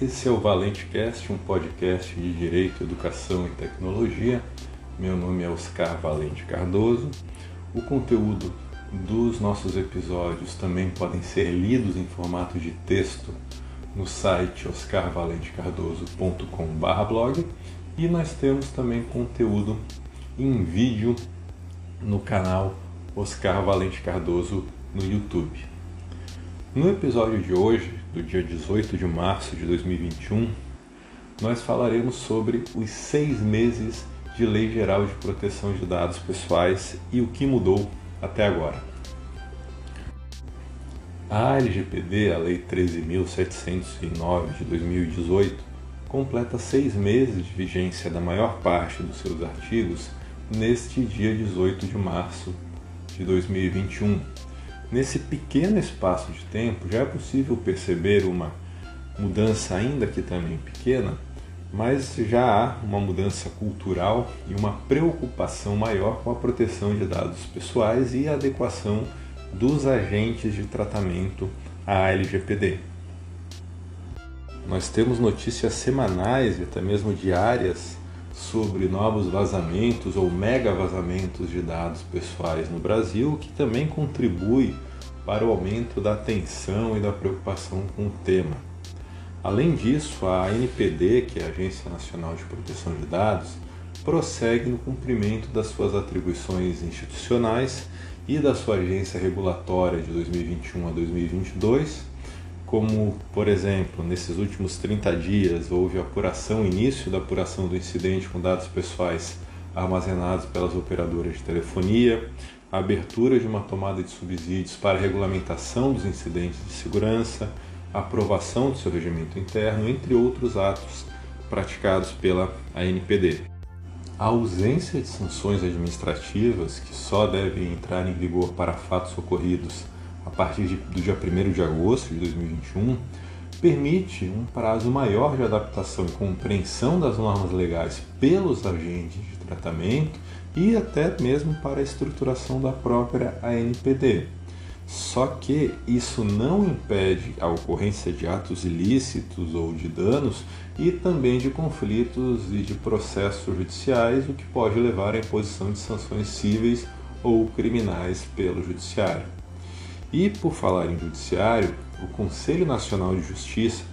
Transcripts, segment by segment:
Esse é o ValenteCast, um podcast de Direito, Educação e Tecnologia. Meu nome é Oscar Valente Cardoso. O conteúdo dos nossos episódios também podem ser lidos em formato de texto no site oscarvalentecardoso.com.br e nós temos também conteúdo em vídeo no canal Oscar Valente Cardoso no YouTube. No episódio de hoje, do dia 18 de março de 2021, nós falaremos sobre os seis meses de Lei Geral de Proteção de Dados Pessoais e o que mudou até agora. A LGPD, a Lei 13.709 de 2018, completa seis meses de vigência da maior parte dos seus artigos neste dia 18 de março de 2021. Nesse pequeno espaço de tempo já é possível perceber uma mudança, ainda que também pequena, mas já há uma mudança cultural e uma preocupação maior com a proteção de dados pessoais e a adequação dos agentes de tratamento à LGPD. Nós temos notícias semanais e até mesmo diárias sobre novos vazamentos ou mega vazamentos de dados pessoais no Brasil, que também contribui para o aumento da atenção e da preocupação com o tema. Além disso, a ANPD, que é a Agência Nacional de Proteção de Dados, prossegue no cumprimento das suas atribuições institucionais e da sua agência regulatória de 2021 a 2022 como, por exemplo, nesses últimos 30 dias houve apuração, início da apuração do incidente com dados pessoais armazenados pelas operadoras de telefonia, a abertura de uma tomada de subsídios para a regulamentação dos incidentes de segurança, a aprovação do seu regimento interno, entre outros atos praticados pela ANPD. A ausência de sanções administrativas, que só devem entrar em vigor para fatos ocorridos a partir de, do dia 1 de agosto de 2021, permite um prazo maior de adaptação e compreensão das normas legais pelos agentes de tratamento e até mesmo para a estruturação da própria ANPD. Só que isso não impede a ocorrência de atos ilícitos ou de danos e também de conflitos e de processos judiciais, o que pode levar à imposição de sanções cíveis ou criminais pelo Judiciário. E por falar em judiciário, o Conselho Nacional de Justiça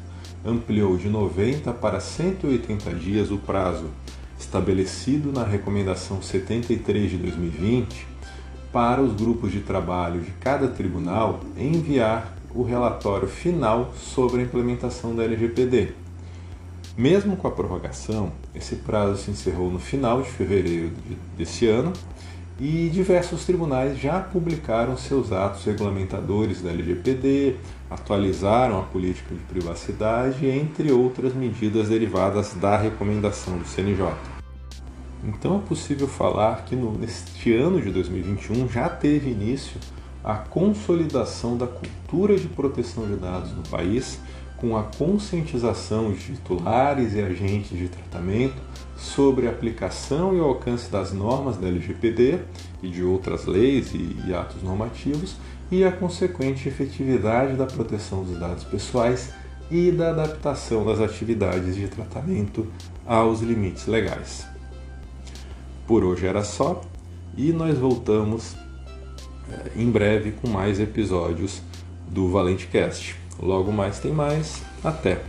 ampliou de 90 para 180 dias o prazo estabelecido na Recomendação 73 de 2020 para os grupos de trabalho de cada tribunal enviar o relatório final sobre a implementação da LGPD. Mesmo com a prorrogação, esse prazo se encerrou no final de fevereiro desse ano e diversos tribunais já publicaram seus atos regulamentadores da LGPD, atualizaram a política de privacidade, entre outras medidas derivadas da recomendação do CNJ. Então é possível falar que no, neste ano de 2021 já teve início a consolidação da cultura de proteção de dados no país, com a conscientização de titulares e agentes de tratamento sobre a aplicação e o alcance das normas da LGPD e de outras leis e, atos normativos e a consequente efetividade da proteção dos dados pessoais e da adaptação das atividades de tratamento aos limites legais. Por hoje era só e nós voltamos é, em breve com mais episódios do Valente Cast. Logo mais tem mais. Até!